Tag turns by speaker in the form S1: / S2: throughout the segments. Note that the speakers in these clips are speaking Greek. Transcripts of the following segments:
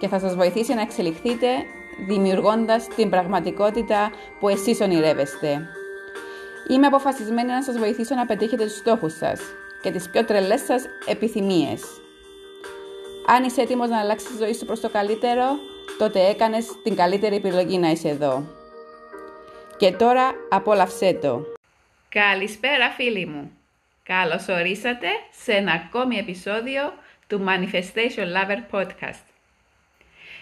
S1: και θα σας βοηθήσει να εξελιχθείτε δημιουργώντας την πραγματικότητα που εσείς ονειρεύεστε. Είμαι αποφασισμένη να σας βοηθήσω να πετύχετε τους στόχους σας και τις πιο τρελές σας επιθυμίες. Αν είσαι έτοιμος να αλλάξεις τη ζωή σου προς το καλύτερο, τότε έκανες την καλύτερη επιλογή να είσαι εδώ. Και τώρα απόλαυσέ το. Καλησπέρα φίλοι μου. Καλώς ορίσατε σε ένα ακόμη επεισόδιο του Manifestation Lover Podcast.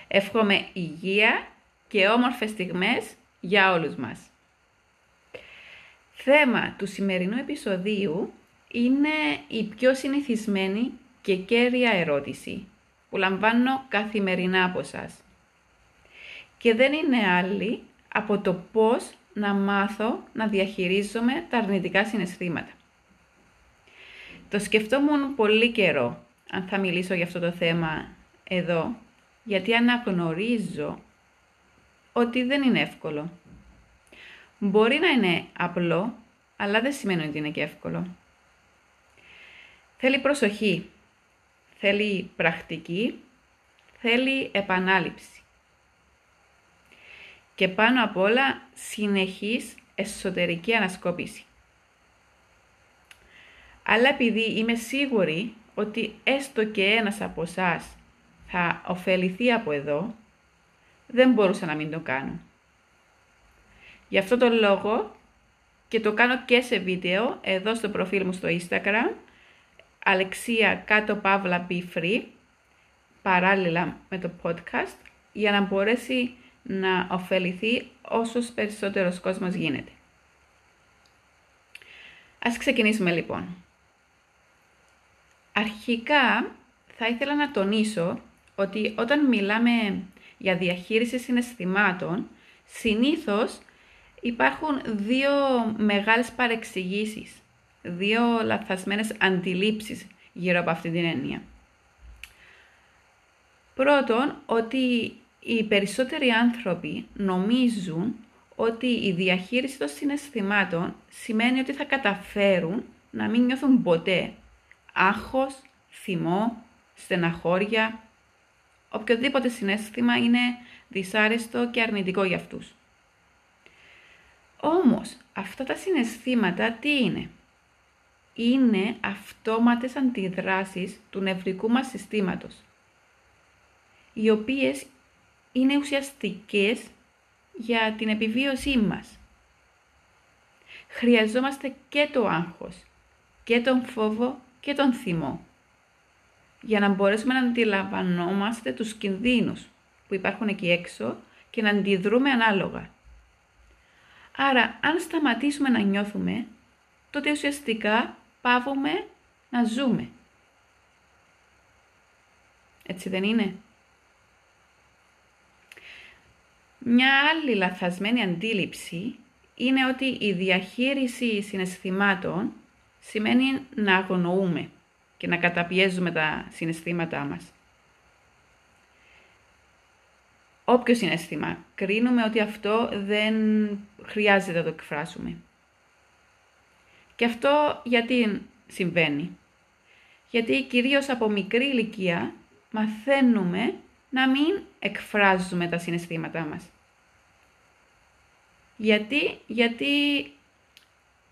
S1: Εύχομαι υγεία και όμορφες στιγμές για όλους μας. Θέμα του σημερινού επεισοδίου είναι η πιο συνηθισμένη και κέρια ερώτηση που λαμβάνω καθημερινά από σας. Και δεν είναι άλλη από το πώς να μάθω να διαχειρίζομαι τα αρνητικά συναισθήματα. Το σκεφτόμουν πολύ καιρό αν θα μιλήσω για αυτό το θέμα εδώ γιατί αναγνωρίζω ότι δεν είναι εύκολο. Μπορεί να είναι απλό, αλλά δεν σημαίνει ότι είναι και εύκολο. Θέλει προσοχή, θέλει πρακτική, θέλει επανάληψη. Και πάνω απ' όλα συνεχής εσωτερική ανασκόπηση. Αλλά επειδή είμαι σίγουρη ότι έστω και ένας από εσάς θα ωφεληθεί από εδώ, δεν μπορούσα να μην το κάνω. Γι' αυτό το λόγο και το κάνω και σε βίντεο εδώ στο προφίλ μου στο Instagram Αλεξία κάτω παύλα be free παράλληλα με το podcast για να μπορέσει να ωφεληθεί όσος περισσότερος κόσμος γίνεται. Ας ξεκινήσουμε λοιπόν. Αρχικά θα ήθελα να τονίσω ότι όταν μιλάμε για διαχείριση συναισθημάτων, συνήθως υπάρχουν δύο μεγάλες παρεξηγήσεις, δύο λαθασμένες αντιλήψεις γύρω από αυτή την έννοια. Πρώτον, ότι οι περισσότεροι άνθρωποι νομίζουν ότι η διαχείριση των συναισθημάτων σημαίνει ότι θα καταφέρουν να μην νιώθουν ποτέ άγχος, θυμό, στεναχώρια οποιοδήποτε συνέστημα είναι δυσάρεστο και αρνητικό για αυτούς. Όμως, αυτά τα συναισθήματα τι είναι; Είναι αυτόματες αντιδράσεις του νευρικού μας συστήματος, οι οποίες είναι ουσιαστικές για την επιβίωσή μας. Χρειαζόμαστε και το άγχος, και τον φόβο και τον θυμό για να μπορέσουμε να αντιλαμβανόμαστε τους κινδύνους που υπάρχουν εκεί έξω και να αντιδρούμε ανάλογα. Άρα, αν σταματήσουμε να νιώθουμε, τότε ουσιαστικά πάβουμε να ζούμε. Έτσι δεν είναι; Μια άλλη λαθασμένη αντίληψη είναι ότι η διαχείριση συναισθημάτων σημαίνει να αγνοούμε και να καταπιέζουμε τα συναισθήματά μας. Όποιο συναίσθημα, κρίνουμε ότι αυτό δεν χρειάζεται να το εκφράσουμε. Και αυτό γιατί συμβαίνει; Γιατί κυρίως από μικρή ηλικία μαθαίνουμε να μην εκφράζουμε τα συναισθήματά μας. Γιατί, γιατί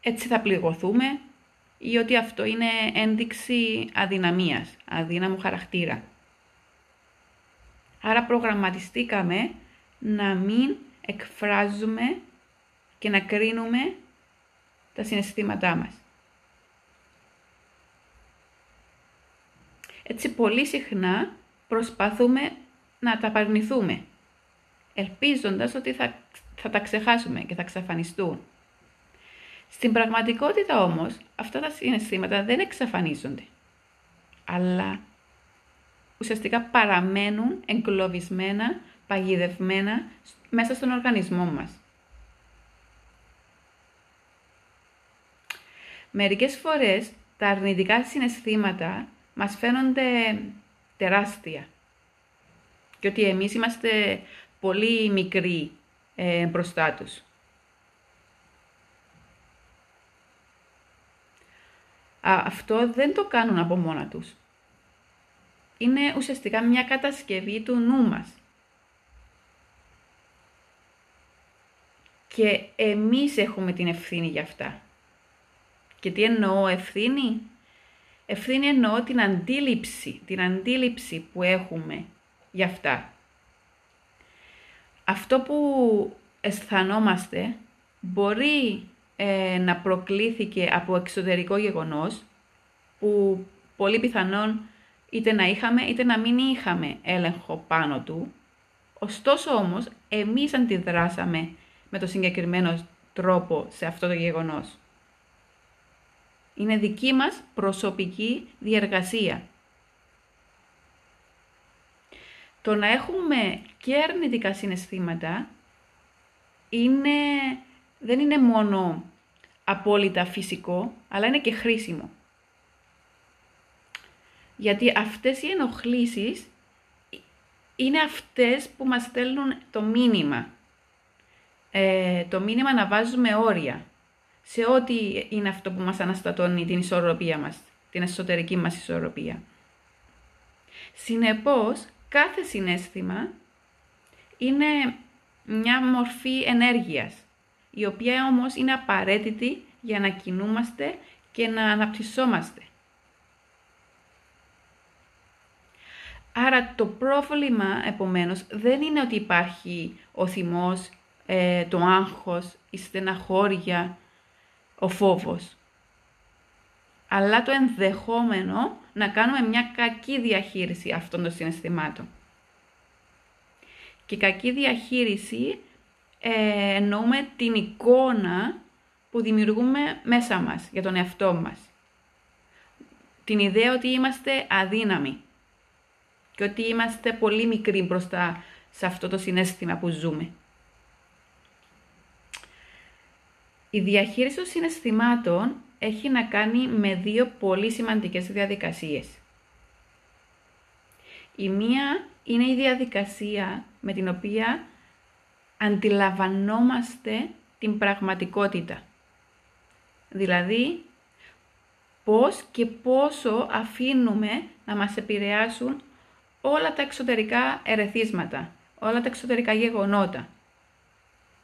S1: έτσι θα πληγωθούμε, ή ότι αυτό είναι ένδειξη αδυναμίας, αδύναμου χαρακτήρα. Άρα προγραμματιστήκαμε να μην εκφράζουμε και να κρίνουμε τα συναισθήματά μας. Έτσι πολύ συχνά προσπαθούμε να τα παρνηθούμε, ελπίζοντας ότι θα, θα τα ξεχάσουμε και θα ξαφανιστούν. Στην πραγματικότητα όμως, αυτά τα συναισθήματα δεν εξαφανίζονται, αλλά ουσιαστικά παραμένουν εγκλωβισμένα, παγιδευμένα μέσα στον οργανισμό μας. Μερικές φορές τα αρνητικά συναισθήματα μας φαίνονται τεράστια και ότι εμείς είμαστε πολύ μικροί ε, μπροστά τους. Αυτό δεν το κάνουν από μόνα τους. Είναι ουσιαστικά μια κατασκευή του νου μας. Και εμείς έχουμε την ευθύνη για αυτά. Και τι εννοώ ευθύνη; Ευθύνη εννοώ την αντίληψη, την αντίληψη που έχουμε για αυτά. Αυτό που αισθανόμαστε μπορεί ε, να προκλήθηκε από εξωτερικό γεγονός που πολύ πιθανόν είτε να είχαμε είτε να μην είχαμε έλεγχο πάνω του. Ωστόσο όμως εμείς αντιδράσαμε με το συγκεκριμένο τρόπο σε αυτό το γεγονός. Είναι δική μας προσωπική διεργασία. Το να έχουμε και αρνητικά συναισθήματα είναι, δεν είναι μόνο απόλυτα φυσικό, αλλά είναι και χρήσιμο. Γιατί αυτές οι ενοχλήσεις είναι αυτές που μας στέλνουν το μήνυμα. Ε, το μήνυμα να βάζουμε όρια σε ό,τι είναι αυτό που μας αναστατώνει την ισορροπία μας, την εσωτερική μας ισορροπία. Συνεπώς, κάθε συνέστημα είναι μια μορφή ενέργειας, η οποία όμως είναι απαραίτητη για να κινούμαστε και να αναπτυσσόμαστε. Άρα το πρόβλημα, επομένως, δεν είναι ότι υπάρχει ο θυμός, ε, το άγχος, η στεναχώρια, ο φόβος. Αλλά το ενδεχόμενο να κάνουμε μια κακή διαχείριση αυτών των συναισθημάτων. Και κακή διαχείριση ε, εννοούμε την εικόνα που δημιουργούμε μέσα μας, για τον εαυτό μας. Την ιδέα ότι είμαστε αδύναμοι και ότι είμαστε πολύ μικροί μπροστά σε αυτό το συνέστημα που ζούμε. Η διαχείριση των συναισθημάτων έχει να κάνει με δύο πολύ σημαντικές διαδικασίες. Η μία είναι η διαδικασία με την οποία αντιλαμβανόμαστε την πραγματικότητα. Δηλαδή, πώς και πόσο αφήνουμε να μας επηρεάσουν όλα τα εξωτερικά ερεθίσματα, όλα τα εξωτερικά γεγονότα,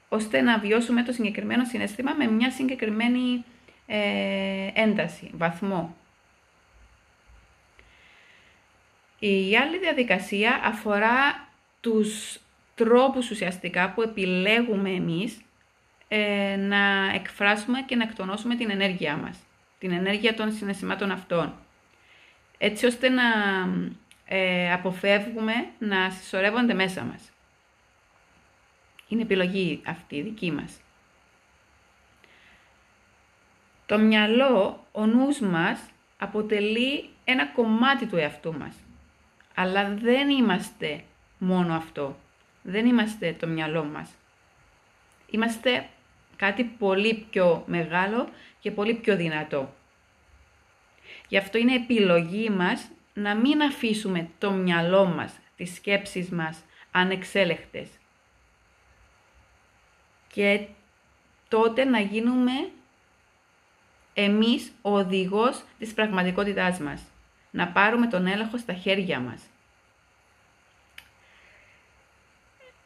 S1: ώστε να βιώσουμε το συγκεκριμένο συναίσθημα με μια συγκεκριμένη ε, ένταση, βαθμό. Η άλλη διαδικασία αφορά τους τρόπους ουσιαστικά που επιλέγουμε εμείς ε, να εκφράσουμε και να εκτονώσουμε την ενέργειά μας, την ενέργεια των συναισθημάτων αυτών, έτσι ώστε να ε, αποφεύγουμε να συσσωρεύονται μέσα μας. Είναι επιλογή αυτή η δική μας. Το μυαλό, ο νους μας, αποτελεί ένα κομμάτι του εαυτού μας. Αλλά δεν είμαστε μόνο αυτό. Δεν είμαστε το μυαλό μας. Είμαστε κάτι πολύ πιο μεγάλο και πολύ πιο δυνατό. Γι' αυτό είναι επιλογή μας να μην αφήσουμε το μυαλό μας, τις σκέψεις μας ανεξέλεκτες. Και τότε να γίνουμε εμείς ο οδηγός της πραγματικότητάς μας. Να πάρουμε τον έλεγχο στα χέρια μας.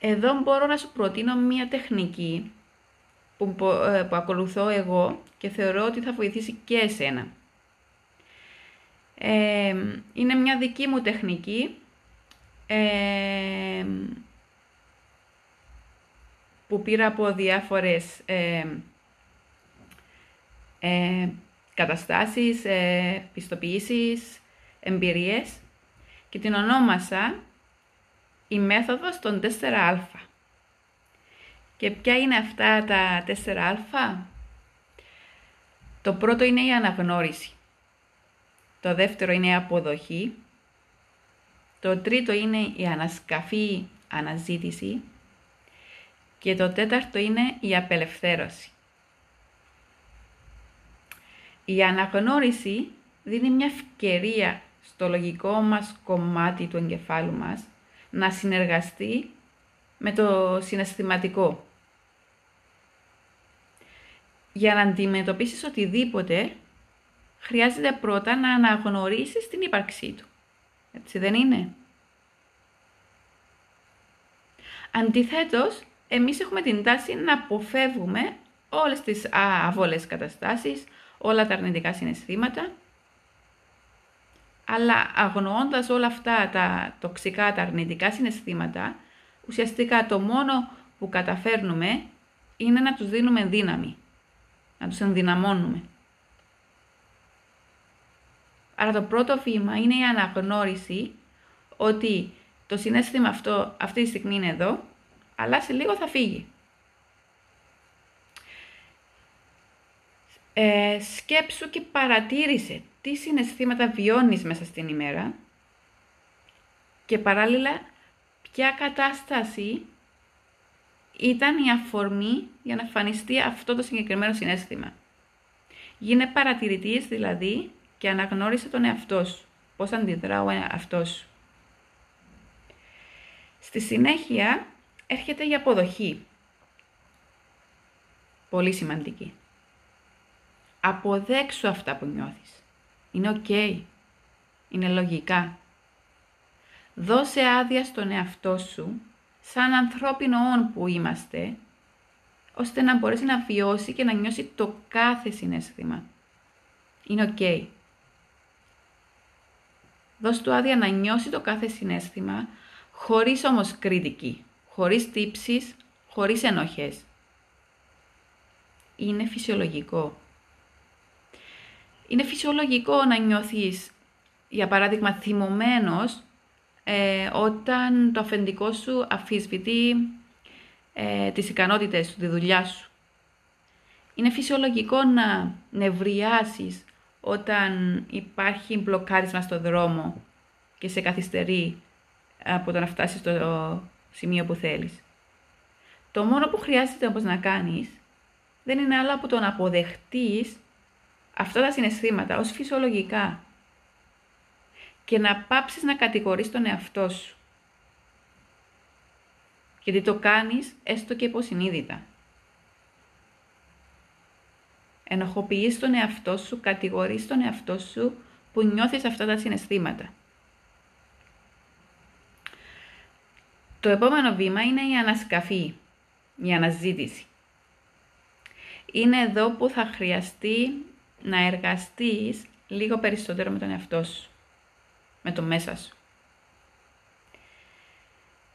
S1: Εδώ μπορώ να σου προτείνω μία τεχνική που, ε, που ακολουθώ εγώ και θεωρώ ότι θα βοηθήσει και εσένα. Ε, είναι μια δική μου τεχνική ε, που πήρα από διάφορες ε, ε, καταστάσεις, ε, πιστοποιήσεις, εμπειρίες και την ονόμασα η μέθοδος των 4α. Και ποια είναι αυτά τα 4α; Το πρώτο είναι η αναγνώριση. Το δεύτερο είναι η αποδοχή. Το Το τρίτο είναι η ανασκαφή αναζήτηση. Και το τέταρτο είναι η απελευθέρωση. Η αναγνώριση δίνει μια ευκαιρία στο λογικό μας κομμάτι του εγκεφάλου μας να συνεργαστεί με το συναισθηματικό. Για να αντιμετωπίσεις οτιδήποτε, χρειάζεται πρώτα να αναγνωρίσεις την ύπαρξή του. Έτσι δεν είναι; Αντιθέτως, εμείς έχουμε την τάση να αποφεύγουμε όλες τις άβολες καταστάσεις, όλα τα αρνητικά συναισθήματα, αλλά αγνοώντας όλα αυτά τα τοξικά, τα αρνητικά συναισθήματα, ουσιαστικά το μόνο που καταφέρνουμε είναι να τους δίνουμε δύναμη, να τους ενδυναμώνουμε. Άρα το πρώτο βήμα είναι η αναγνώριση ότι το συνέστημα αυτό αυτή τη στιγμή είναι εδώ, αλλά σε λίγο θα φύγει. Ε, σκέψου και παρατήρησε τι συναισθήματα βιώνεις μέσα στην ημέρα και παράλληλα ποια κατάσταση ήταν η αφορμή για να εμφανιστεί αυτό το συγκεκριμένο συνέστημα. Γίνε παρατηρητής δηλαδή και αναγνώρισε τον εαυτό σου, πώς αντιδρά ο εαυτός σου. Στη συνέχεια έρχεται η αποδοχή. Πολύ σημαντική. Αποδέξου αυτά που νιώθεις. Είναι οκ. Είναι λογικά. Δώσε άδεια στον εαυτό σου, σαν ανθρώπινο όν που είμαστε, ώστε να μπορέσει να βιώσει και να νιώσει το κάθε συναίσθημα. Είναι οκ. Δώσ' του άδεια να νιώσει το κάθε συναίσθημα, χωρίς όμως κριτική, χωρίς τύψεις, χωρίς ενοχές. Είναι φυσιολογικό. Είναι φυσιολογικό να νιώθεις, για παράδειγμα, θυμωμένος ε, όταν το αφεντικό σου αμφισβητεί ε, τις ικανότητες σου, τη δουλειά σου. Είναι φυσιολογικό να νευριάσεις όταν υπάρχει μπλοκάρισμα στο δρόμο και σε καθυστερεί από το να φτάσεις στο σημείο που θέλεις. Το μόνο που χρειάζεται όμως να κάνεις δεν είναι άλλο από το να αποδεχτείς αυτά τα συναισθήματα ως φυσιολογικά και να πάψεις να κατηγορείς τον εαυτό σου. Γιατί το κάνεις έστω και υποσυνείδητα. Ενοχοποιείς τον εαυτό σου, κατηγορείς τον εαυτό σου που νιώθεις αυτά τα συναισθήματα. Το επόμενο βήμα είναι η ανασκαφή, η αναζήτηση. Είναι εδώ που θα χρειαστεί να εργαστείς λίγο περισσότερο με τον εαυτό σου, με το μέσα σου.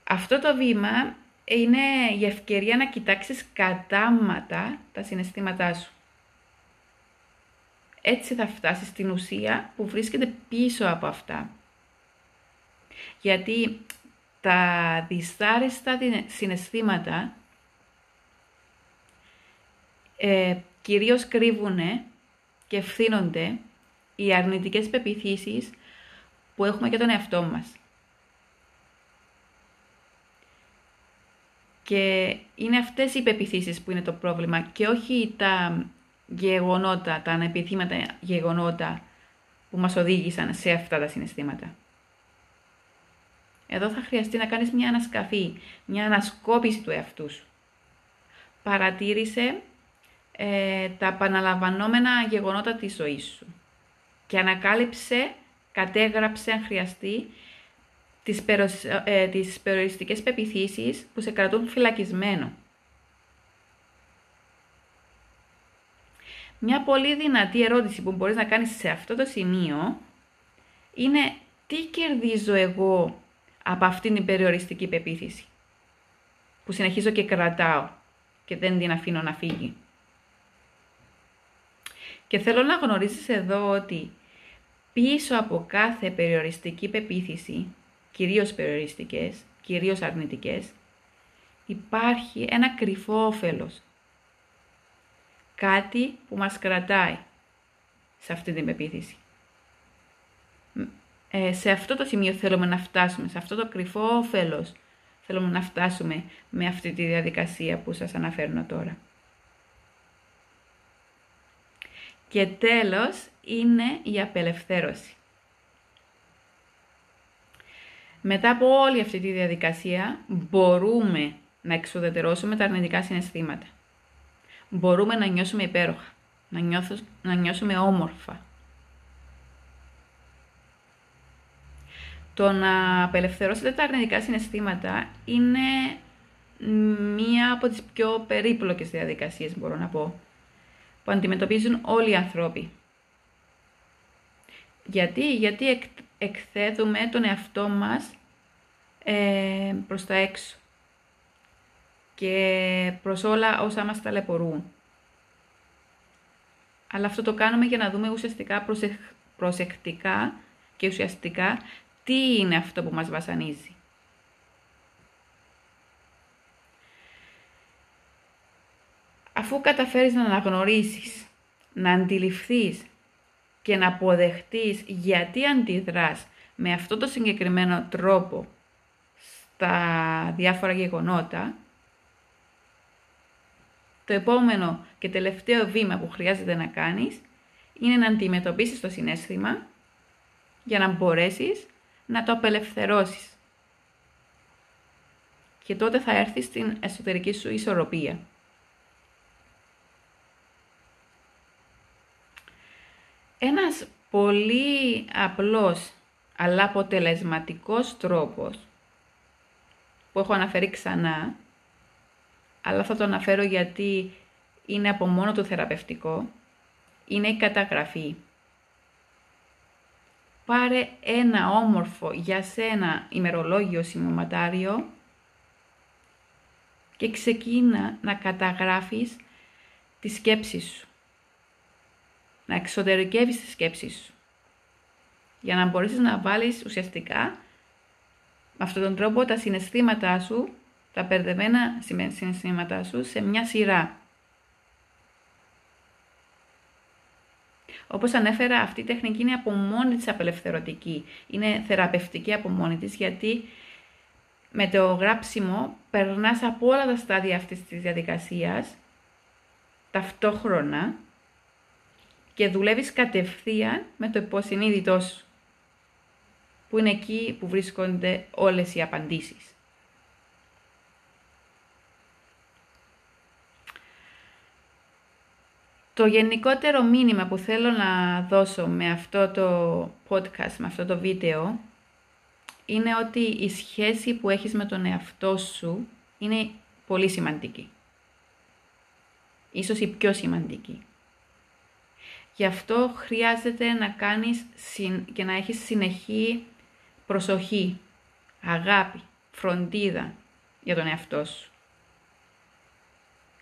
S1: Αυτό το βήμα είναι η ευκαιρία να κοιτάξεις κατάματα τα συναισθήματά σου. Έτσι θα φτάσεις στην ουσία που βρίσκεται πίσω από αυτά. Γιατί τα δυσάρεστα συναισθήματα ε, κυρίως κρύβουν και ευθύνονται οι αρνητικές πεπιθήσεις που έχουμε για τον εαυτό μας. Και είναι αυτές οι πεπιθήσεις που είναι το πρόβλημα και όχι τα γεγονότα, τα ανεπιθύματα γεγονότα που μας οδήγησαν σε αυτά τα συναισθήματα. Εδώ θα χρειαστεί να κάνεις μια ανασκαφή, μια ανασκόπηση του εαυτού σου. Παρατήρησε ε, τα επαναλαμβανόμενα γεγονότα της ζωής σου και ανακάλυψε, κατέγραψε αν χρειαστεί τις, περος, ε, τις περιοριστικές πεπιθήσεις που σε κρατούν φυλακισμένο. Μια πολύ δυνατή ερώτηση που μπορείς να κάνεις σε αυτό το σημείο είναι τι κερδίζω εγώ από αυτήν την περιοριστική πεποίθηση που συνεχίζω και κρατάω και δεν την αφήνω να φύγει. Και θέλω να γνωρίσεις εδώ ότι πίσω από κάθε περιοριστική πεποίθηση, κυρίως περιοριστικές, κυρίως αρνητικές, υπάρχει ένα κρυφό όφελος. Κάτι που μας κρατάει σε αυτή την πεποίθηση. Ε, σε αυτό το σημείο θέλουμε να φτάσουμε, σε αυτό το κρυφό όφελος θέλουμε να φτάσουμε με αυτή τη διαδικασία που σας αναφέρνω τώρα. Και τέλος είναι η απελευθέρωση. Μετά από όλη αυτή τη διαδικασία μπορούμε να εξοδετερώσουμε τα αρνητικά συναισθήματα. Μπορούμε να νιώσουμε υπέροχα, να, νιώθω, να νιώσουμε όμορφα. Το να απελευθερώσετε τα αρνητικά συναισθήματα είναι μία από τις πιο περίπλοκες διαδικασίες, μπορώ να πω, που αντιμετωπίζουν όλοι οι άνθρωποι. Γιατί, Γιατί εκ, εκθέτουμε τον εαυτό μας ε, προς τα έξω και προς όλα όσα μας ταλαιπωρούν. Αλλά αυτό το κάνουμε για να δούμε ουσιαστικά προσεκτικά και ουσιαστικά τι είναι αυτό που μας βασανίζει. Αφού καταφέρεις να αναγνωρίσεις, να αντιληφθείς και να αποδεχτείς γιατί αντιδράς με αυτό το συγκεκριμένο τρόπο στα διάφορα γεγονότα, το επόμενο και τελευταίο βήμα που χρειάζεται να κάνεις είναι να αντιμετωπίσεις το συνέστημα για να μπορέσεις να το απελευθερώσεις. Και τότε θα έρθεις στην εσωτερική σου ισορροπία. Ένας πολύ απλός αλλά αποτελεσματικός τρόπος που έχω αναφέρει ξανά, αλλά θα το αναφέρω γιατί είναι από μόνο του θεραπευτικό, είναι η καταγραφή. Πάρε ένα όμορφο για σένα ημερολόγιο σημειωματάριο και ξεκίνα να καταγράφεις τη σκέψη σου. Να εξωτερικεύεις τη σκέψη σου. Για να μπορέσεις να βάλεις ουσιαστικά με αυτόν τον τρόπο τα συναισθήματά σου, τα περδεμένα συναισθήματά σου σε μια σειρά. Όπως ανέφερα, αυτή η τεχνική είναι από μόνη της απελευθερωτική. Είναι θεραπευτική από μόνη της, γιατί με το γράψιμο περνάς από όλα τα στάδια αυτής της διαδικασίας, ταυτόχρονα, και δουλεύεις κατευθείαν με το υποσυνείδητός σου που είναι εκεί που βρίσκονται όλες οι απαντήσεις. Το γενικότερο μήνυμα που θέλω να δώσω με αυτό το podcast, με αυτό το βίντεο, είναι ότι η σχέση που έχεις με τον εαυτό σου είναι πολύ σημαντική. Ίσως η πιο σημαντική. Γι' αυτό χρειάζεται να κάνεις και να έχεις συνεχή προσοχή, αγάπη, φροντίδα για τον εαυτό σου.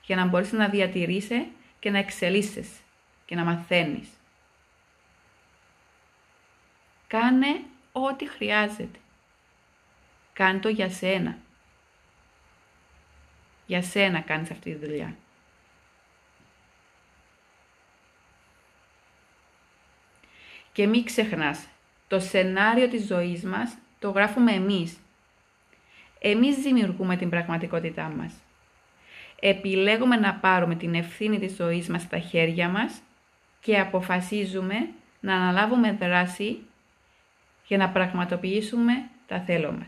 S1: Για να μπορείς να διατηρήσει και να εξελίσσεσαι και να μαθαίνεις. Κάνε ό,τι χρειάζεται. Κάνε το για σένα. Για σένα κάνεις αυτή τη δουλειά. Και μην ξεχνάς, το σενάριο της ζωής μας το γράφουμε εμείς. Εμείς δημιουργούμε την πραγματικότητά μας. Επιλέγουμε να πάρουμε την ευθύνη της ζωής μας στα χέρια μας και αποφασίζουμε να αναλάβουμε δράση για να πραγματοποιήσουμε τα θέλω μας.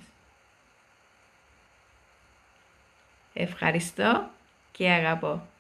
S1: Ευχαριστώ και αγαπώ.